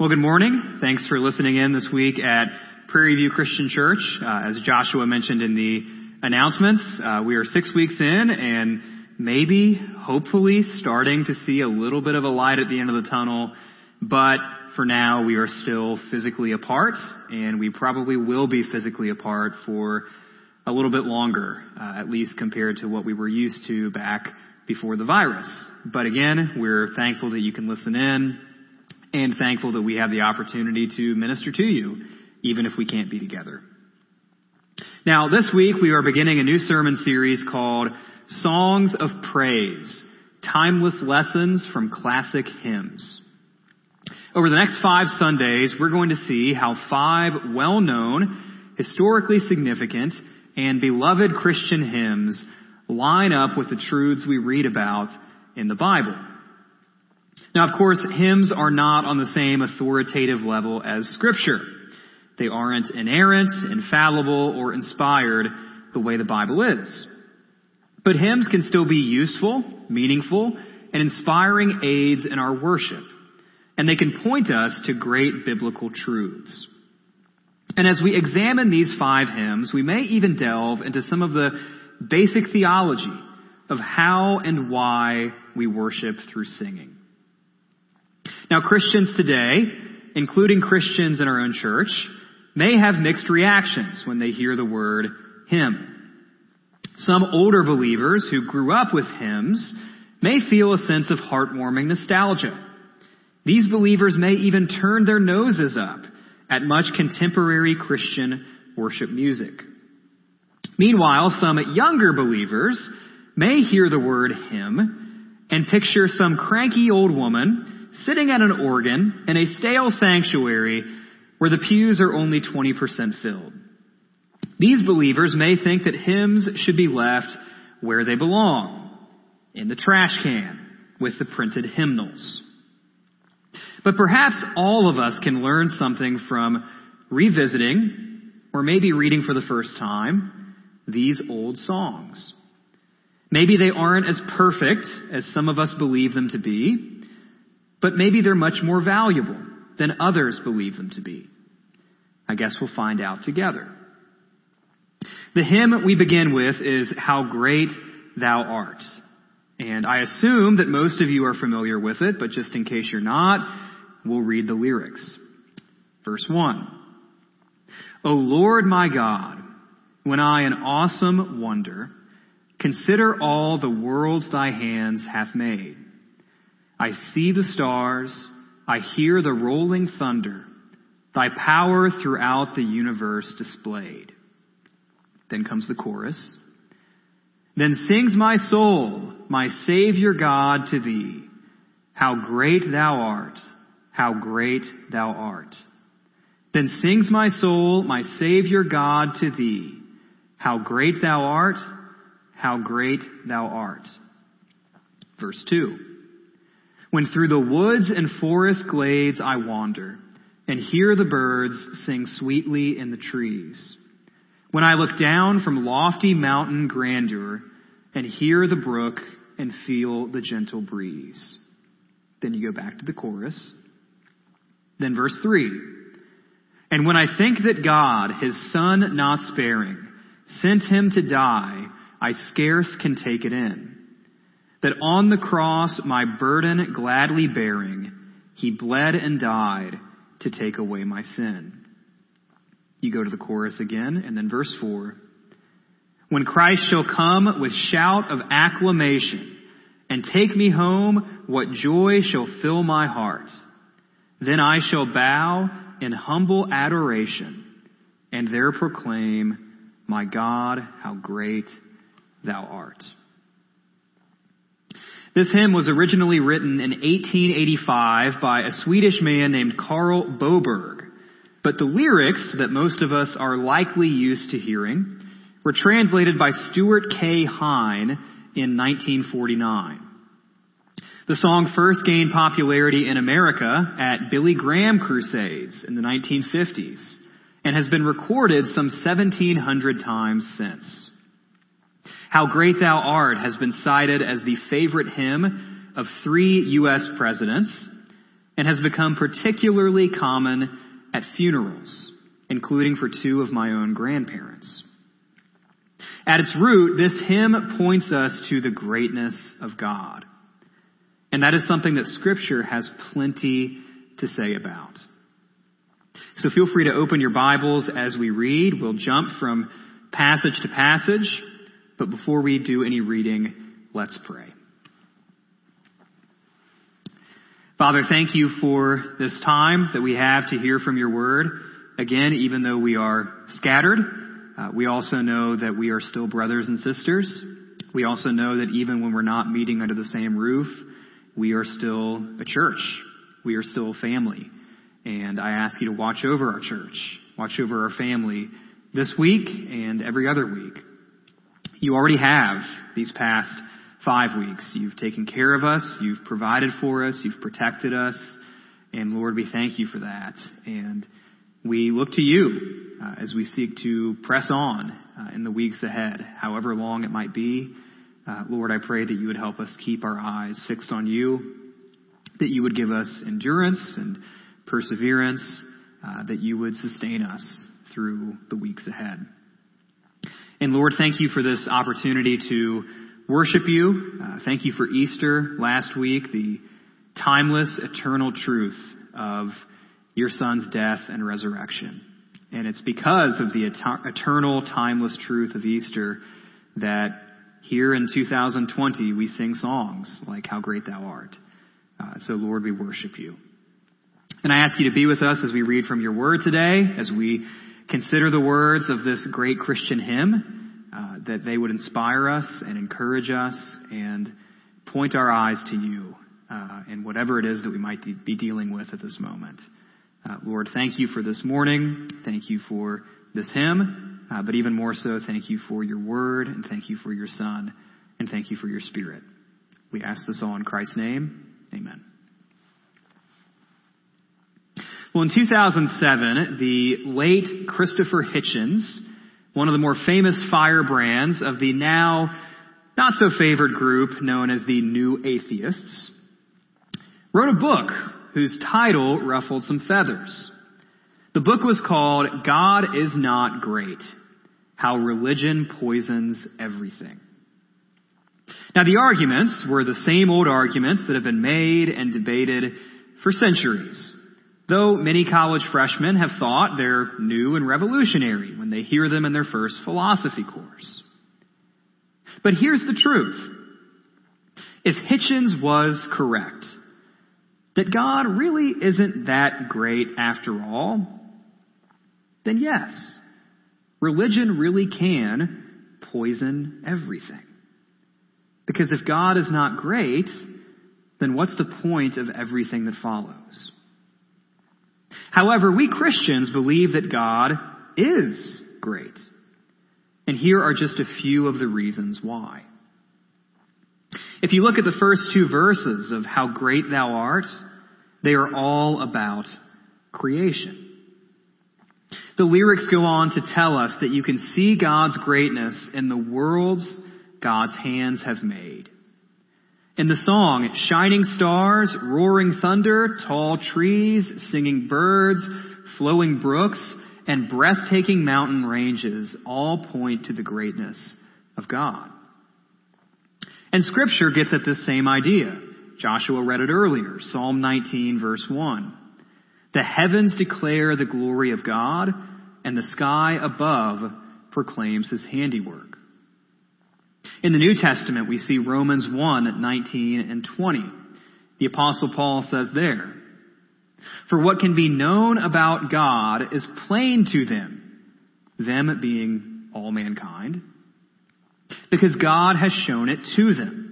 Well, good morning. Thanks for listening in this week at Prairie View Christian Church. Uh, as Joshua mentioned in the announcements, uh, we are six weeks in and maybe, hopefully, starting to see a little bit of a light at the end of the tunnel. But for now, we are still physically apart, and we probably will be physically apart for a little bit longer, uh, at least compared to what we were used to back before the virus. But again, we're thankful that you can listen in and thankful that we have the opportunity to minister to you, even if we can't be together. Now, this week we are beginning a new sermon series called Songs of Praise, Timeless Lessons from Classic Hymns. Over the next five Sundays, we're going to see how five well-known, historically significant, and beloved Christian hymns line up with the truths we read about in the Bible. Now, of course, hymns are not on the same authoritative level as scripture. They aren't inerrant, infallible, or inspired the way the Bible is. But hymns can still be useful, meaningful, and inspiring aids in our worship. And they can point us to great biblical truths. And as we examine these five hymns, we may even delve into some of the basic theology of how and why we worship through singing. Now, Christians today, including Christians in our own church, may have mixed reactions when they hear the word hymn. Some older believers who grew up with hymns may feel a sense of heartwarming nostalgia. These believers may even turn their noses up at much contemporary Christian worship music. Meanwhile, some younger believers may hear the word hymn and picture some cranky old woman sitting at an organ in a stale sanctuary where the pews are only 20% filled. These believers may think that hymns should be left where they belong, in the trash can with the printed hymnals. But perhaps all of us can learn something from revisiting, or maybe reading for the first time, these old songs. Maybe they aren't as perfect as some of us believe them to be, but maybe they're much more valuable than others believe them to be. I guess we'll find out together. The hymn we begin with is How Great Thou Art. And I assume that most of you are familiar with it, but just in case you're not, we'll read the lyrics. Verse 1. O Lord my God, when I in awesome wonder consider all the worlds thy hands hath made, I see the stars. I hear the rolling thunder. Thy power throughout the universe displayed. Then comes the chorus. Then sings my soul, my Savior God, to thee. How great thou art. How great thou art. Then sings my soul, my Savior God, to thee. How great thou art. How great thou art. Verse 2 when through the woods and forest glades I wander and hear the birds sing sweetly in the trees. When I look down from lofty mountain grandeur and hear the brook and feel the gentle breeze. Then you go back to the chorus. Then verse 3. And when I think that God, his son not sparing, sent him to die, I scarce can take it in that on the cross, my burden gladly bearing, he bled and died to take away my sin. You go to the chorus again, and then verse 4. When Christ shall come with shout of acclamation and take me home, what joy shall fill my heart. Then I shall bow in humble adoration and there proclaim, My God, how great thou art. This hymn was originally written in 1885 by a Swedish man named Carl Boberg, but the lyrics that most of us are likely used to hearing were translated by Stuart K. Hine in 1949. The song first gained popularity in America at Billy Graham crusades in the 1950s and has been recorded some 1700 times since. How Great Thou Art has been cited as the favorite hymn of three U.S. presidents, and has become particularly common at funerals, including for two of my own grandparents. At its root, this hymn points us to the greatness of God. And that is something that Scripture has plenty to say about. So feel free to open your Bibles as we read. We'll jump from passage to passage, but before we do any reading, let's pray. Father, thank you for this time that we have to hear from your word. Again, even though we are scattered, uh, we also know that we are still brothers and sisters. We also know that even when we're not meeting under the same roof, we are still a church. We are still a family. And I ask you to watch over our church, watch over our family this week and every other week. You already have these past five weeks. You've taken care of us. You've provided for us. You've protected us. And Lord, we thank you for that. And we look to you uh, as we seek to press on uh, in the weeks ahead, however long it might be. Uh, Lord, I pray that you would help us keep our eyes fixed on you, that you would give us endurance and perseverance, uh, that you would sustain us through the weeks ahead. And Lord, thank you for this opportunity to worship you. Uh, thank you for Easter last week, the timeless, eternal truth of your Son's death and resurrection. And it's because of the eternal, timeless truth of Easter that here in 2020 we sing songs like How Great Thou Art. Uh, so, Lord, we worship you. And I ask you to be with us as we read from your word today, as we consider the words of this great Christian hymn, uh, that they would inspire us and encourage us and point our eyes to you uh, in whatever it is that we might be dealing with at this moment. Uh, Lord, thank you for this morning. Thank you for this hymn, uh, but even more so, thank you for your word and thank you for your son and thank you for your spirit. We ask this all in Christ's name. Amen. Well, in 2007, the late Christopher Hitchens, one of the more famous firebrands of the now not so favored group known as the New Atheists, wrote a book whose title ruffled some feathers. The book was called God is Not Great How Religion Poisons Everything. Now, the arguments were the same old arguments that have been made and debated for centuries. Though many college freshmen have thought they're new and revolutionary when they hear them in their first philosophy course. But here's the truth. If Hitchens was correct, that God really isn't that great after all, then yes, religion really can poison everything. Because if God is not great, then what's the point of everything that follows? However, we Christians believe that God is great. And here are just a few of the reasons why. If you look at the first two verses of How Great Thou Art, they are all about creation. The lyrics go on to tell us that you can see God's greatness in the worlds God's hands have made. In the song, shining stars, roaring thunder, tall trees, singing birds, flowing brooks, and breathtaking mountain ranges all point to the greatness of God. And scripture gets at this same idea. Joshua read it earlier, Psalm 19 verse 1. The heavens declare the glory of God, and the sky above proclaims his handiwork. In the New Testament, we see Romans 1, 19 and 20. The apostle Paul says there, For what can be known about God is plain to them, them being all mankind, because God has shown it to them.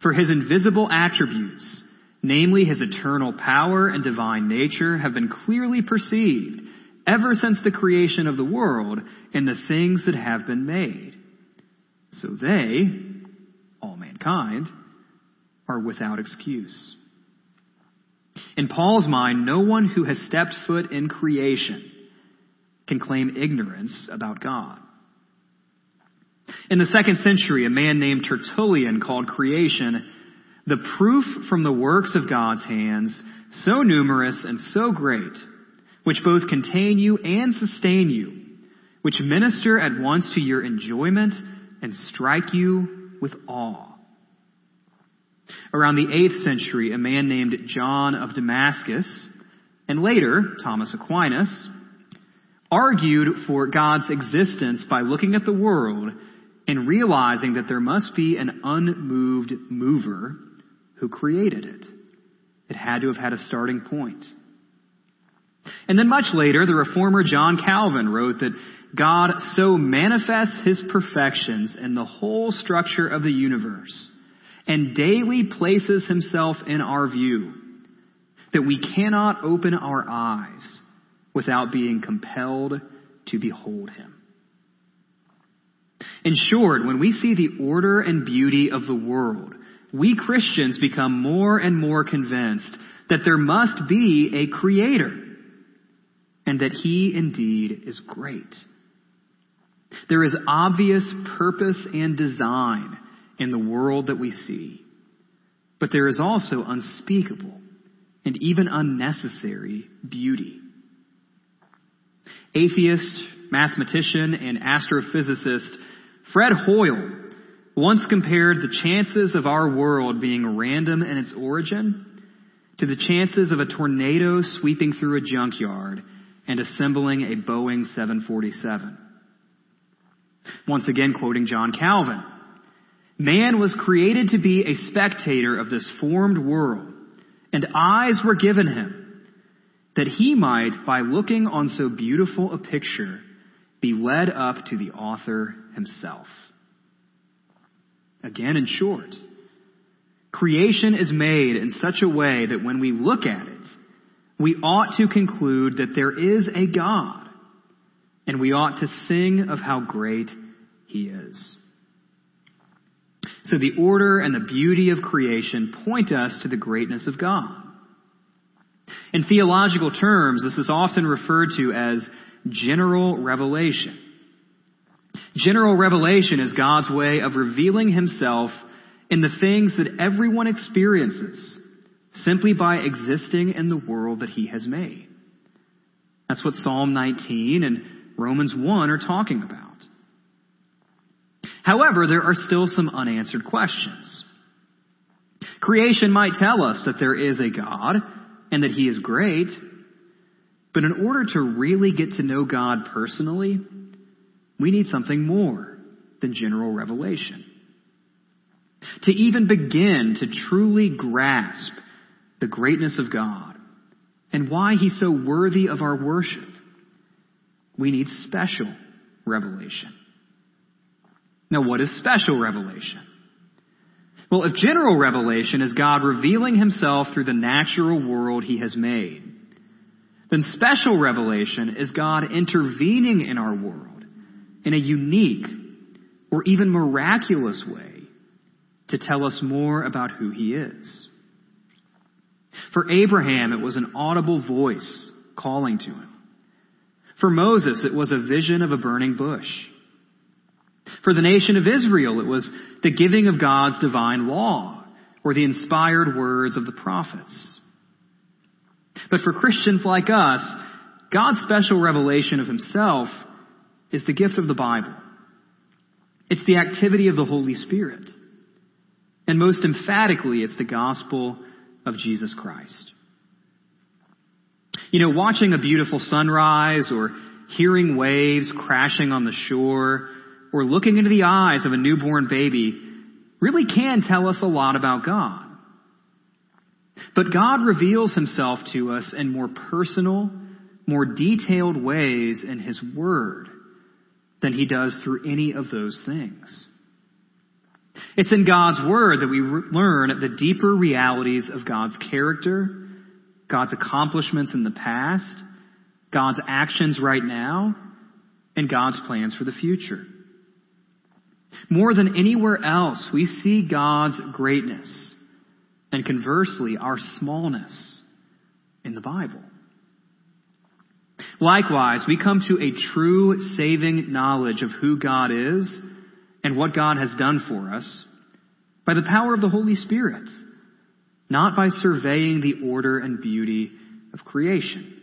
For his invisible attributes, namely his eternal power and divine nature, have been clearly perceived ever since the creation of the world and the things that have been made. So they, all mankind, are without excuse. In Paul's mind, no one who has stepped foot in creation can claim ignorance about God. In the second century, a man named Tertullian called creation the proof from the works of God's hands, so numerous and so great, which both contain you and sustain you, which minister at once to your enjoyment and strike you with awe. Around the 8th century, a man named John of Damascus, and later Thomas Aquinas, argued for God's existence by looking at the world and realizing that there must be an unmoved mover who created it. It had to have had a starting point. And then much later, the reformer John Calvin wrote that God so manifests his perfections in the whole structure of the universe and daily places himself in our view that we cannot open our eyes without being compelled to behold him. In short, when we see the order and beauty of the world, we Christians become more and more convinced that there must be a creator and that he indeed is great. There is obvious purpose and design in the world that we see, but there is also unspeakable and even unnecessary beauty. Atheist, mathematician, and astrophysicist Fred Hoyle once compared the chances of our world being random in its origin to the chances of a tornado sweeping through a junkyard and assembling a Boeing 747. Once again, quoting John Calvin, man was created to be a spectator of this formed world, and eyes were given him that he might, by looking on so beautiful a picture, be led up to the author himself. Again, in short, creation is made in such a way that when we look at it, we ought to conclude that there is a God, and we ought to sing of how great he is. So the order and the beauty of creation point us to the greatness of God. In theological terms, this is often referred to as general revelation. General revelation is God's way of revealing himself in the things that everyone experiences simply by existing in the world that he has made. That's what Psalm 19 and Romans 1 are talking about. However, there are still some unanswered questions. Creation might tell us that there is a God and that he is great, but in order to really get to know God personally, we need something more than general revelation. To even begin to truly grasp the greatness of God and why He's so worthy of our worship, we need special revelation. Now, what is special revelation? Well, if general revelation is God revealing Himself through the natural world He has made, then special revelation is God intervening in our world in a unique or even miraculous way to tell us more about who he is. For Abraham, it was an audible voice calling to him. For Moses, it was a vision of a burning bush. For the nation of Israel, it was the giving of God's divine law or the inspired words of the prophets. But for Christians like us, God's special revelation of himself is the gift of the Bible. It's the activity of the Holy Spirit. And most emphatically, it's the gospel of Jesus Christ. You know, watching a beautiful sunrise or hearing waves crashing on the shore or looking into the eyes of a newborn baby really can tell us a lot about God. But God reveals himself to us in more personal, more detailed ways in his word than he does through any of those things. It's in God's Word that we re- learn the deeper realities of God's character, God's accomplishments in the past, God's actions right now, and God's plans for the future. More than anywhere else, we see God's greatness and conversely our smallness in the Bible. Likewise, we come to a true saving knowledge of who God is and what God has done for us by the power of the Holy Spirit not by surveying the order and beauty of creation.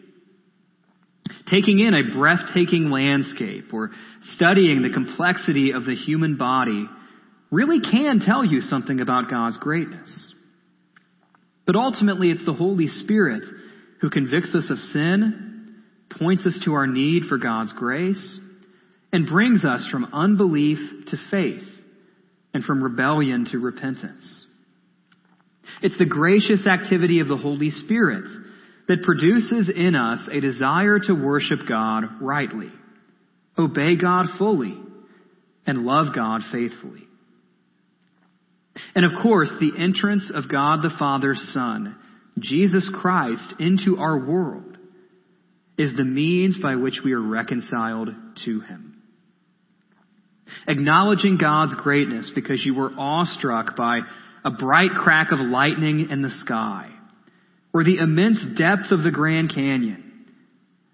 Taking in a breathtaking landscape or studying the complexity of the human body really can tell you something about God's greatness. But ultimately, it's the Holy Spirit who convicts us of sin, points us to our need for God's grace, and brings us from unbelief to faith and from rebellion to repentance. It's the gracious activity of the Holy Spirit that produces in us a desire to worship God rightly, obey God fully, and love God faithfully. And of course, the entrance of God the Father's Son, Jesus Christ, into our world is the means by which we are reconciled to Him. Acknowledging God's greatness because you were awestruck by a bright crack of lightning in the sky or the immense depth of the Grand Canyon.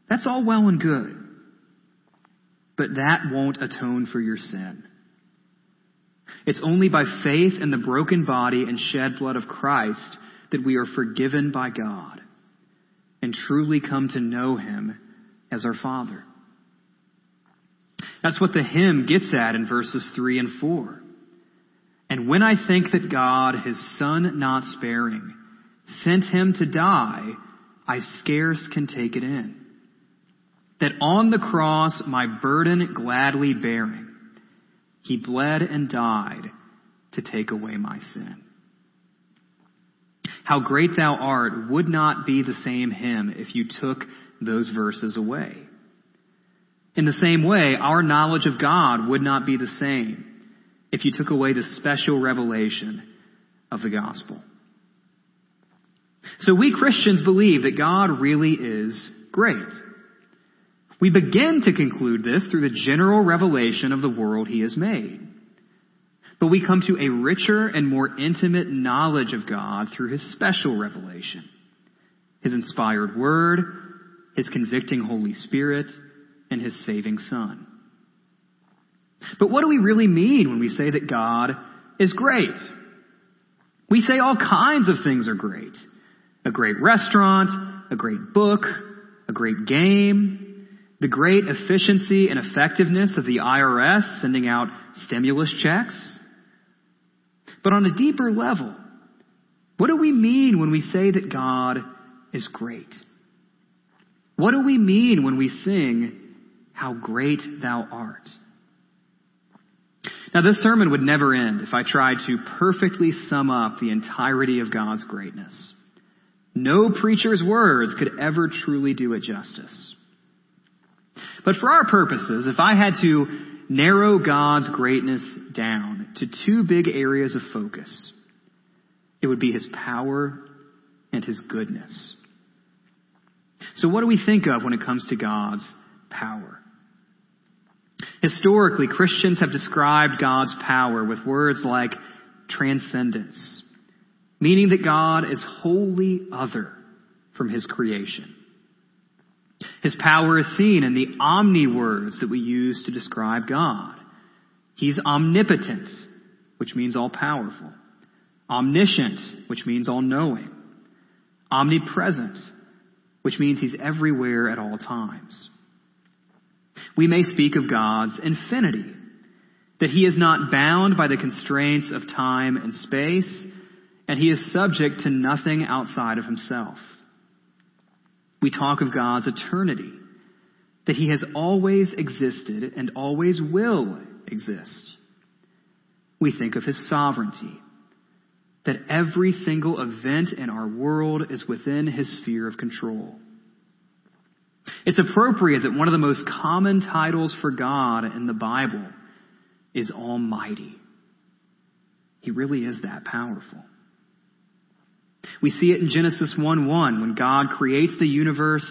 That's all well and good. But that won't atone for your sin. It's only by faith in the broken body and shed blood of Christ that we are forgiven by God and truly come to know Him as our Father. That's what the hymn gets at in verses 3 and 4. And when I think that God, His Son not sparing, sent Him to die, I scarce can take it in. That on the cross, my burden gladly bearing, he bled and died to take away my sin. How great thou art would not be the same hymn if you took those verses away. In the same way, our knowledge of God would not be the same if you took away the special revelation of the gospel. So we Christians believe that God really is great. We begin to conclude this through the general revelation of the world he has made. But we come to a richer and more intimate knowledge of God through his special revelation. His inspired word, his convicting Holy Spirit, and his saving Son. But what do we really mean when we say that God is great? We say all kinds of things are great. A great restaurant, a great book, a great game, the great efficiency and effectiveness of the IRS sending out stimulus checks. But on a deeper level, what do we mean when we say that God is great? What do we mean when we sing, How Great Thou Art? Now, this sermon would never end if I tried to perfectly sum up the entirety of God's greatness. No preacher's words could ever truly do it justice. But for our purposes, if I had to narrow God's greatness down to two big areas of focus, it would be His power and His goodness. So what do we think of when it comes to God's power? Historically, Christians have described God's power with words like transcendence, meaning that God is wholly other from His creation. His power is seen in the omni words that we use to describe God. He's omnipotent, which means all powerful. Omniscient, which means all knowing. Omnipresent, which means he's everywhere at all times. We may speak of God's infinity, that he is not bound by the constraints of time and space, and he is subject to nothing outside of himself. We talk of God's eternity, that He has always existed and always will exist. We think of His sovereignty, that every single event in our world is within His sphere of control. It's appropriate that one of the most common titles for God in the Bible is Almighty. He really is that powerful. We see it in Genesis 1-1 when God creates the universe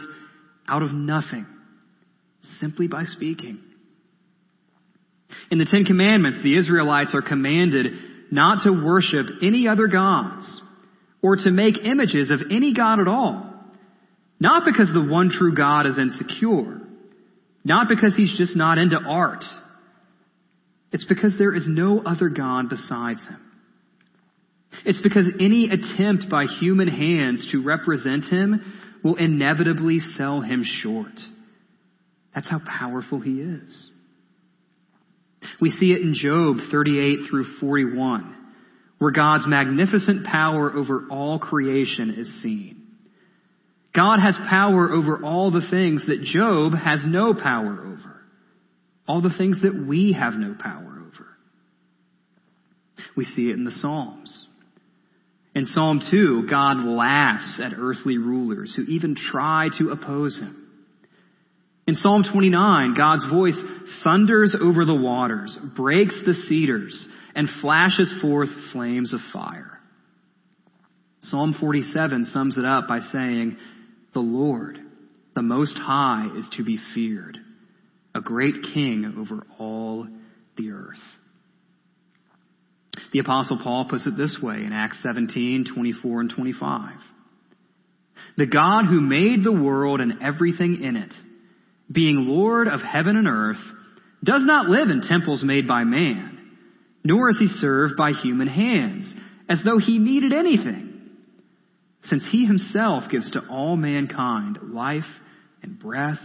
out of nothing, simply by speaking. In the Ten Commandments, the Israelites are commanded not to worship any other gods or to make images of any God at all. Not because the one true God is insecure. Not because he's just not into art. It's because there is no other God besides him. It's because any attempt by human hands to represent him will inevitably sell him short. That's how powerful he is. We see it in Job 38 through 41, where God's magnificent power over all creation is seen. God has power over all the things that Job has no power over. All the things that we have no power over. We see it in the Psalms. In Psalm 2, God laughs at earthly rulers who even try to oppose him. In Psalm 29, God's voice thunders over the waters, breaks the cedars, and flashes forth flames of fire. Psalm 47 sums it up by saying, The Lord, the Most High, is to be feared, a great king over all the earth. The apostle Paul puts it this way in Acts 17, 24 and 25. The God who made the world and everything in it, being Lord of heaven and earth, does not live in temples made by man, nor is he served by human hands, as though he needed anything, since he himself gives to all mankind life and breath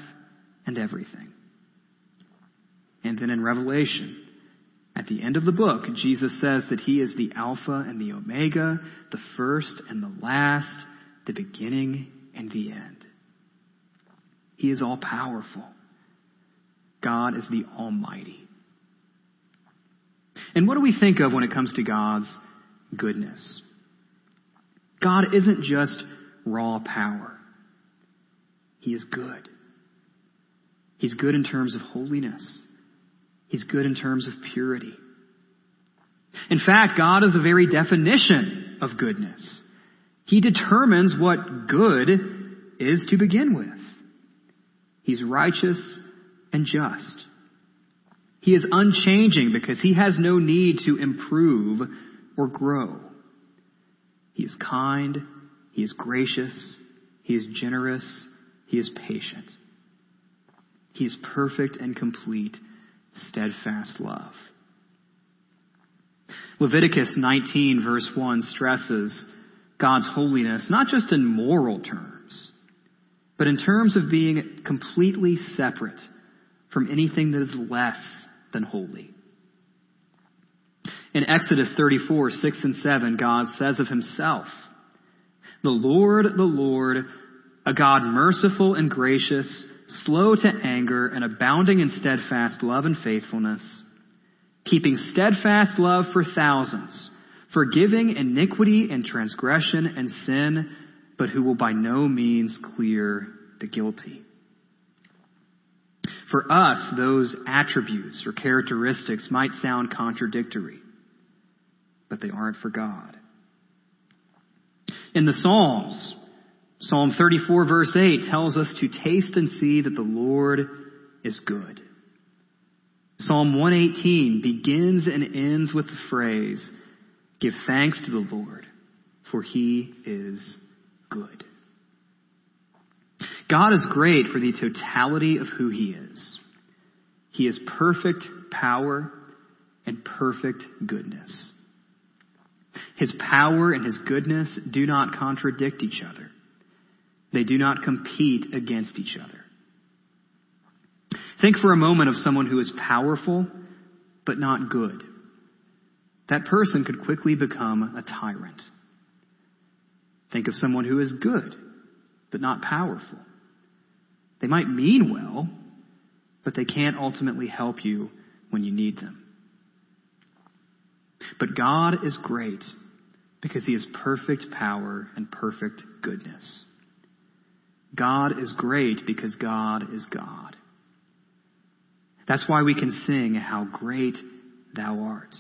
and everything. And then in Revelation, at the end of the book, Jesus says that he is the Alpha and the Omega, the first and the last, the beginning and the end. He is all powerful. God is the Almighty. And what do we think of when it comes to God's goodness? God isn't just raw power. He is good. He's good in terms of holiness. He's good in terms of purity. In fact, God is the very definition of goodness. He determines what good is to begin with. He's righteous and just. He is unchanging because he has no need to improve or grow. He is kind. He is gracious. He is generous. He is patient. He is perfect and complete steadfast love. Leviticus 19 verse 1 stresses God's holiness not just in moral terms, but in terms of being completely separate from anything that is less than holy. In Exodus 34, 6 and 7, God says of himself, The Lord, the Lord, a God merciful and gracious, slow to anger, and abounding in steadfast love and faithfulness, keeping steadfast love for thousands, forgiving iniquity and transgression and sin, but who will by no means clear the guilty. For us, those attributes or characteristics might sound contradictory, but they aren't for God. In the Psalms, Psalm 34 verse 8 tells us to taste and see that the Lord is good. Psalm 118 begins and ends with the phrase, give thanks to the Lord, for he is good. God is great for the totality of who he is. He is perfect power and perfect goodness. His power and his goodness do not contradict each other. They do not compete against each other. Think for a moment of someone who is powerful, but not good. That person could quickly become a tyrant. Think of someone who is good, but not powerful. They might mean well, but they can't ultimately help you when you need them. But God is great because he has perfect power and perfect goodness. God is great because God is God. That's why we can sing, How Great Thou Art.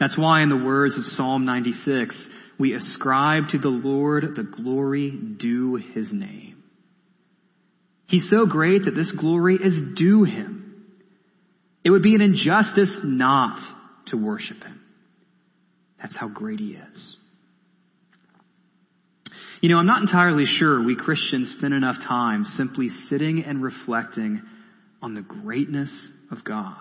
That's why, in the words of Psalm 96, we ascribe to the Lord the glory due his name. He's so great that this glory is due him. It would be an injustice not to worship him. That's how great he is. You know, I'm not entirely sure we Christians spend enough time simply sitting and reflecting on the greatness of God.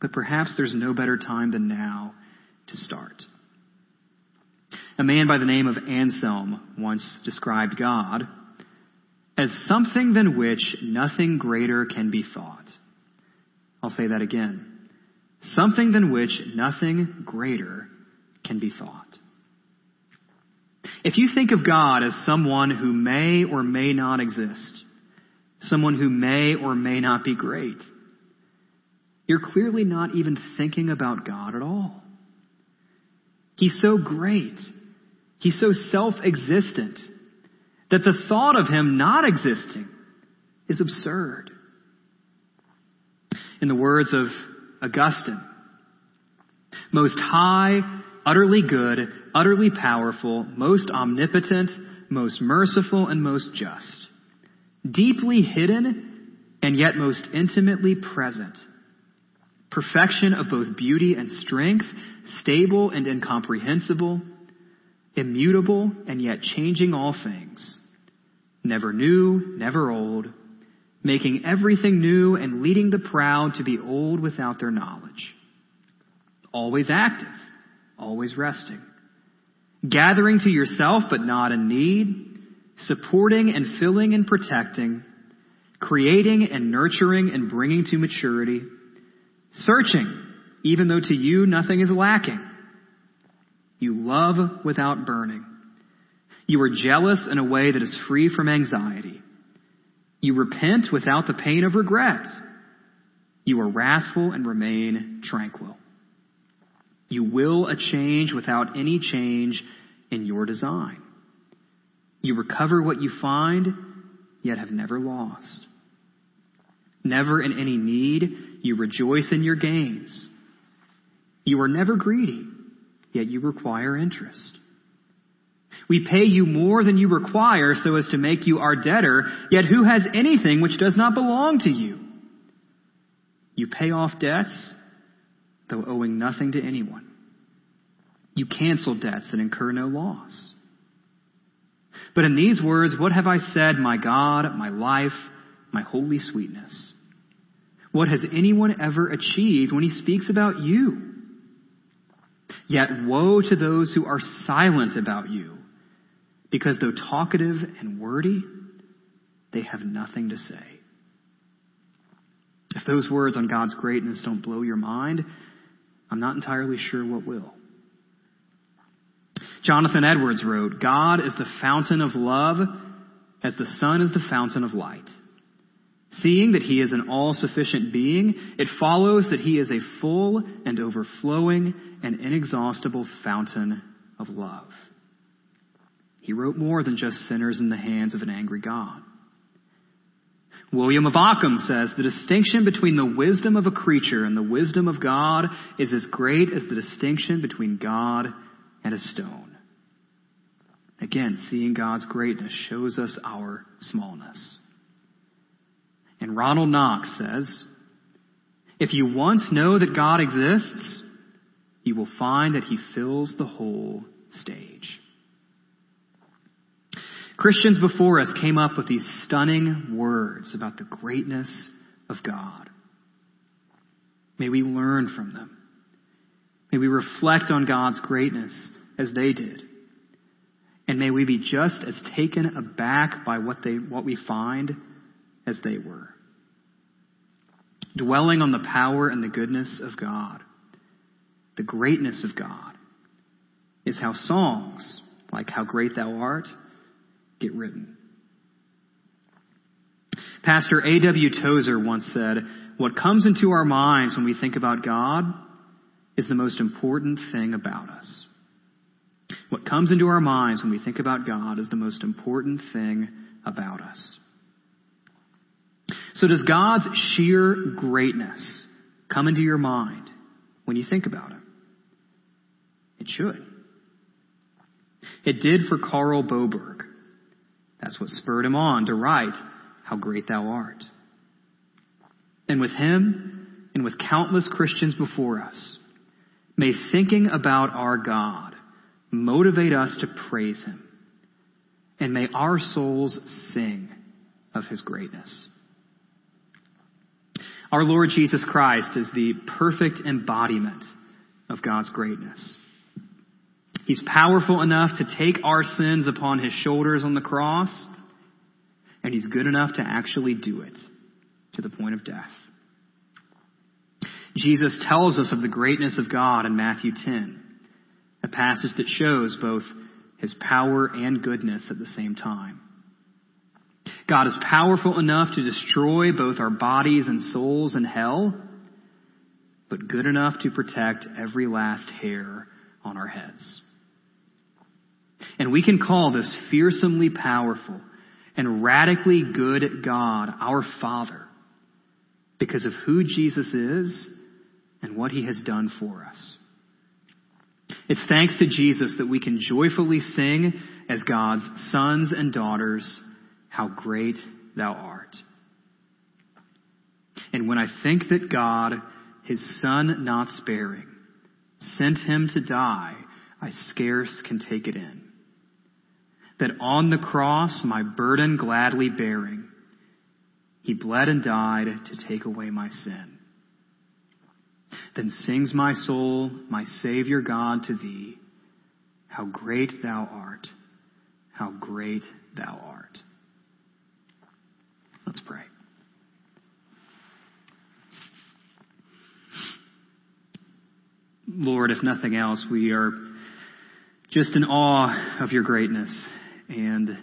But perhaps there's no better time than now to start. A man by the name of Anselm once described God as something than which nothing greater can be thought. I'll say that again. Something than which nothing greater can be thought. If you think of God as someone who may or may not exist, someone who may or may not be great, you're clearly not even thinking about God at all. He's so great. He's so self-existent that the thought of him not existing is absurd. In the words of Augustine, most high, utterly good, utterly powerful, most omnipotent, most merciful, and most just, deeply hidden, and yet most intimately present, perfection of both beauty and strength, stable and incomprehensible, immutable and yet changing all things, never new, never old, making everything new and leading the proud to be old without their knowledge. Always active, always resting. Gathering to yourself but not in need, supporting and filling and protecting, creating and nurturing and bringing to maturity, searching even though to you nothing is lacking. You love without burning you are jealous in a way that is free from anxiety. You repent without the pain of regret. You are wrathful and remain tranquil. You will a change without any change in your design. You recover what you find, yet have never lost. Never in any need, you rejoice in your gains. You are never greedy, yet you require interest. We pay you more than you require so as to make you our debtor, yet who has anything which does not belong to you? You pay off debts, though owing nothing to anyone. You cancel debts and incur no loss. But in these words, what have I said, my God, my life, my holy sweetness? What has anyone ever achieved when he speaks about you? Yet woe to those who are silent about you because though talkative and wordy, they have nothing to say. If those words on God's greatness don't blow your mind, I'm not entirely sure what will. Jonathan Edwards wrote, God is the fountain of love as the sun is the fountain of light. Seeing that he is an all-sufficient being, it follows that he is a full and overflowing and inexhaustible fountain of love. He wrote more than just sinners in the hands of an angry God. William of Ockham says the distinction between the wisdom of a creature and the wisdom of God is as great as the distinction between God and a stone. Again, seeing God's greatness shows us our smallness. And Ronald Knox says, if you once know that God exists, you will find that he fills the whole stage. Christians before us came up with these stunning words about the greatness of God. May we learn from them. May we reflect on God's greatness as they did. And may we be just as taken aback by what they, what we find as they were. Dwelling on the power and the goodness of God, the greatness of God, is how songs, like How Great Thou Art, get written. Pastor A.W. Tozer once said, What comes into our minds when we think about God is the most important thing about us. What comes into our minds when we think about God is the most important thing about us. So does God's sheer greatness come into your mind when you think about it? It should. It did for Carl Boberg. That's what spurred him on to write, How Great Thou Art. And with him and with countless Christians before us, may thinking about our God motivate us to praise him. And may our souls sing of his greatness. Our Lord Jesus Christ is the perfect embodiment of God's greatness. He's powerful enough to take our sins upon his shoulders on the cross, and he's good enough to actually do it to the point of death. Jesus tells us of the greatness of God in Matthew 10, a passage that shows both his power and goodness at the same time. God is powerful enough to destroy both our bodies and souls in hell, but good enough to protect every last hair on our heads. And we can call this fearsomely powerful and radically good God our Father because of who Jesus is and what he has done for us. It's thanks to Jesus that we can joyfully sing as God's sons and daughters, How great thou art. And when I think that God, his son not sparing, sent him to die, I scarce can take it in. That on the cross, my burden gladly bearing, he bled and died to take away my sin. Then sings my soul, my Savior God, to thee, How great thou art! How great thou art! Let's pray. Lord, if nothing else, we are just in awe of your greatness. And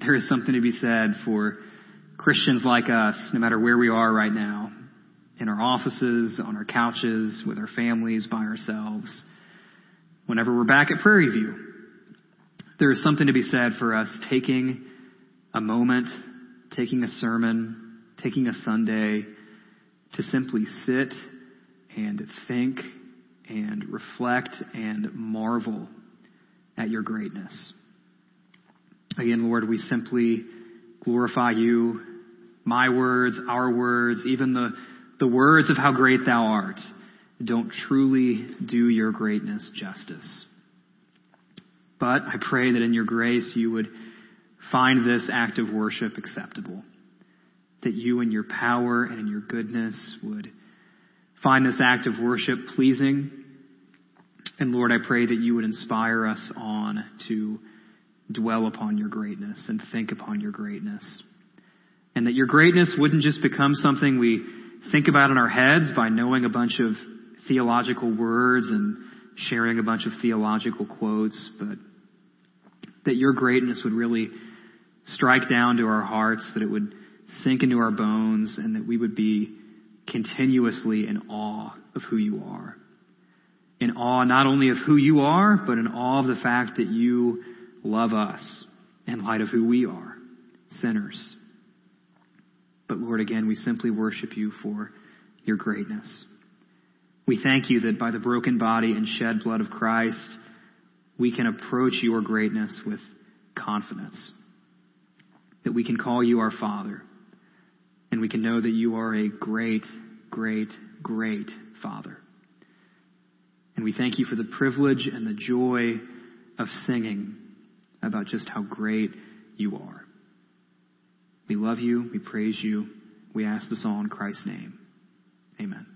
there is something to be said for Christians like us, no matter where we are right now, in our offices, on our couches, with our families, by ourselves, whenever we're back at Prairie View. There is something to be said for us taking a moment, taking a sermon, taking a Sunday to simply sit and think and reflect and marvel at your greatness. Again, Lord, we simply glorify you. My words, our words, even the the words of how great thou art don't truly do your greatness justice. But I pray that in your grace you would find this act of worship acceptable. That you in your power and in your goodness would find this act of worship pleasing. And Lord, I pray that you would inspire us on to dwell upon your greatness and think upon your greatness. And that your greatness wouldn't just become something we think about in our heads by knowing a bunch of theological words and sharing a bunch of theological quotes, but that your greatness would really strike down to our hearts, that it would sink into our bones, and that we would be continuously in awe of who you are. In awe not only of who you are, but in awe of the fact that you love us in light of who we are, sinners. But Lord, again, we simply worship you for your greatness. We thank you that by the broken body and shed blood of Christ, we can approach your greatness with confidence. That we can call you our Father. And we can know that you are a great, great, great Father. And we thank you for the privilege and the joy of singing about just how great you are. We love you. We praise you. We ask this all in Christ's name. Amen.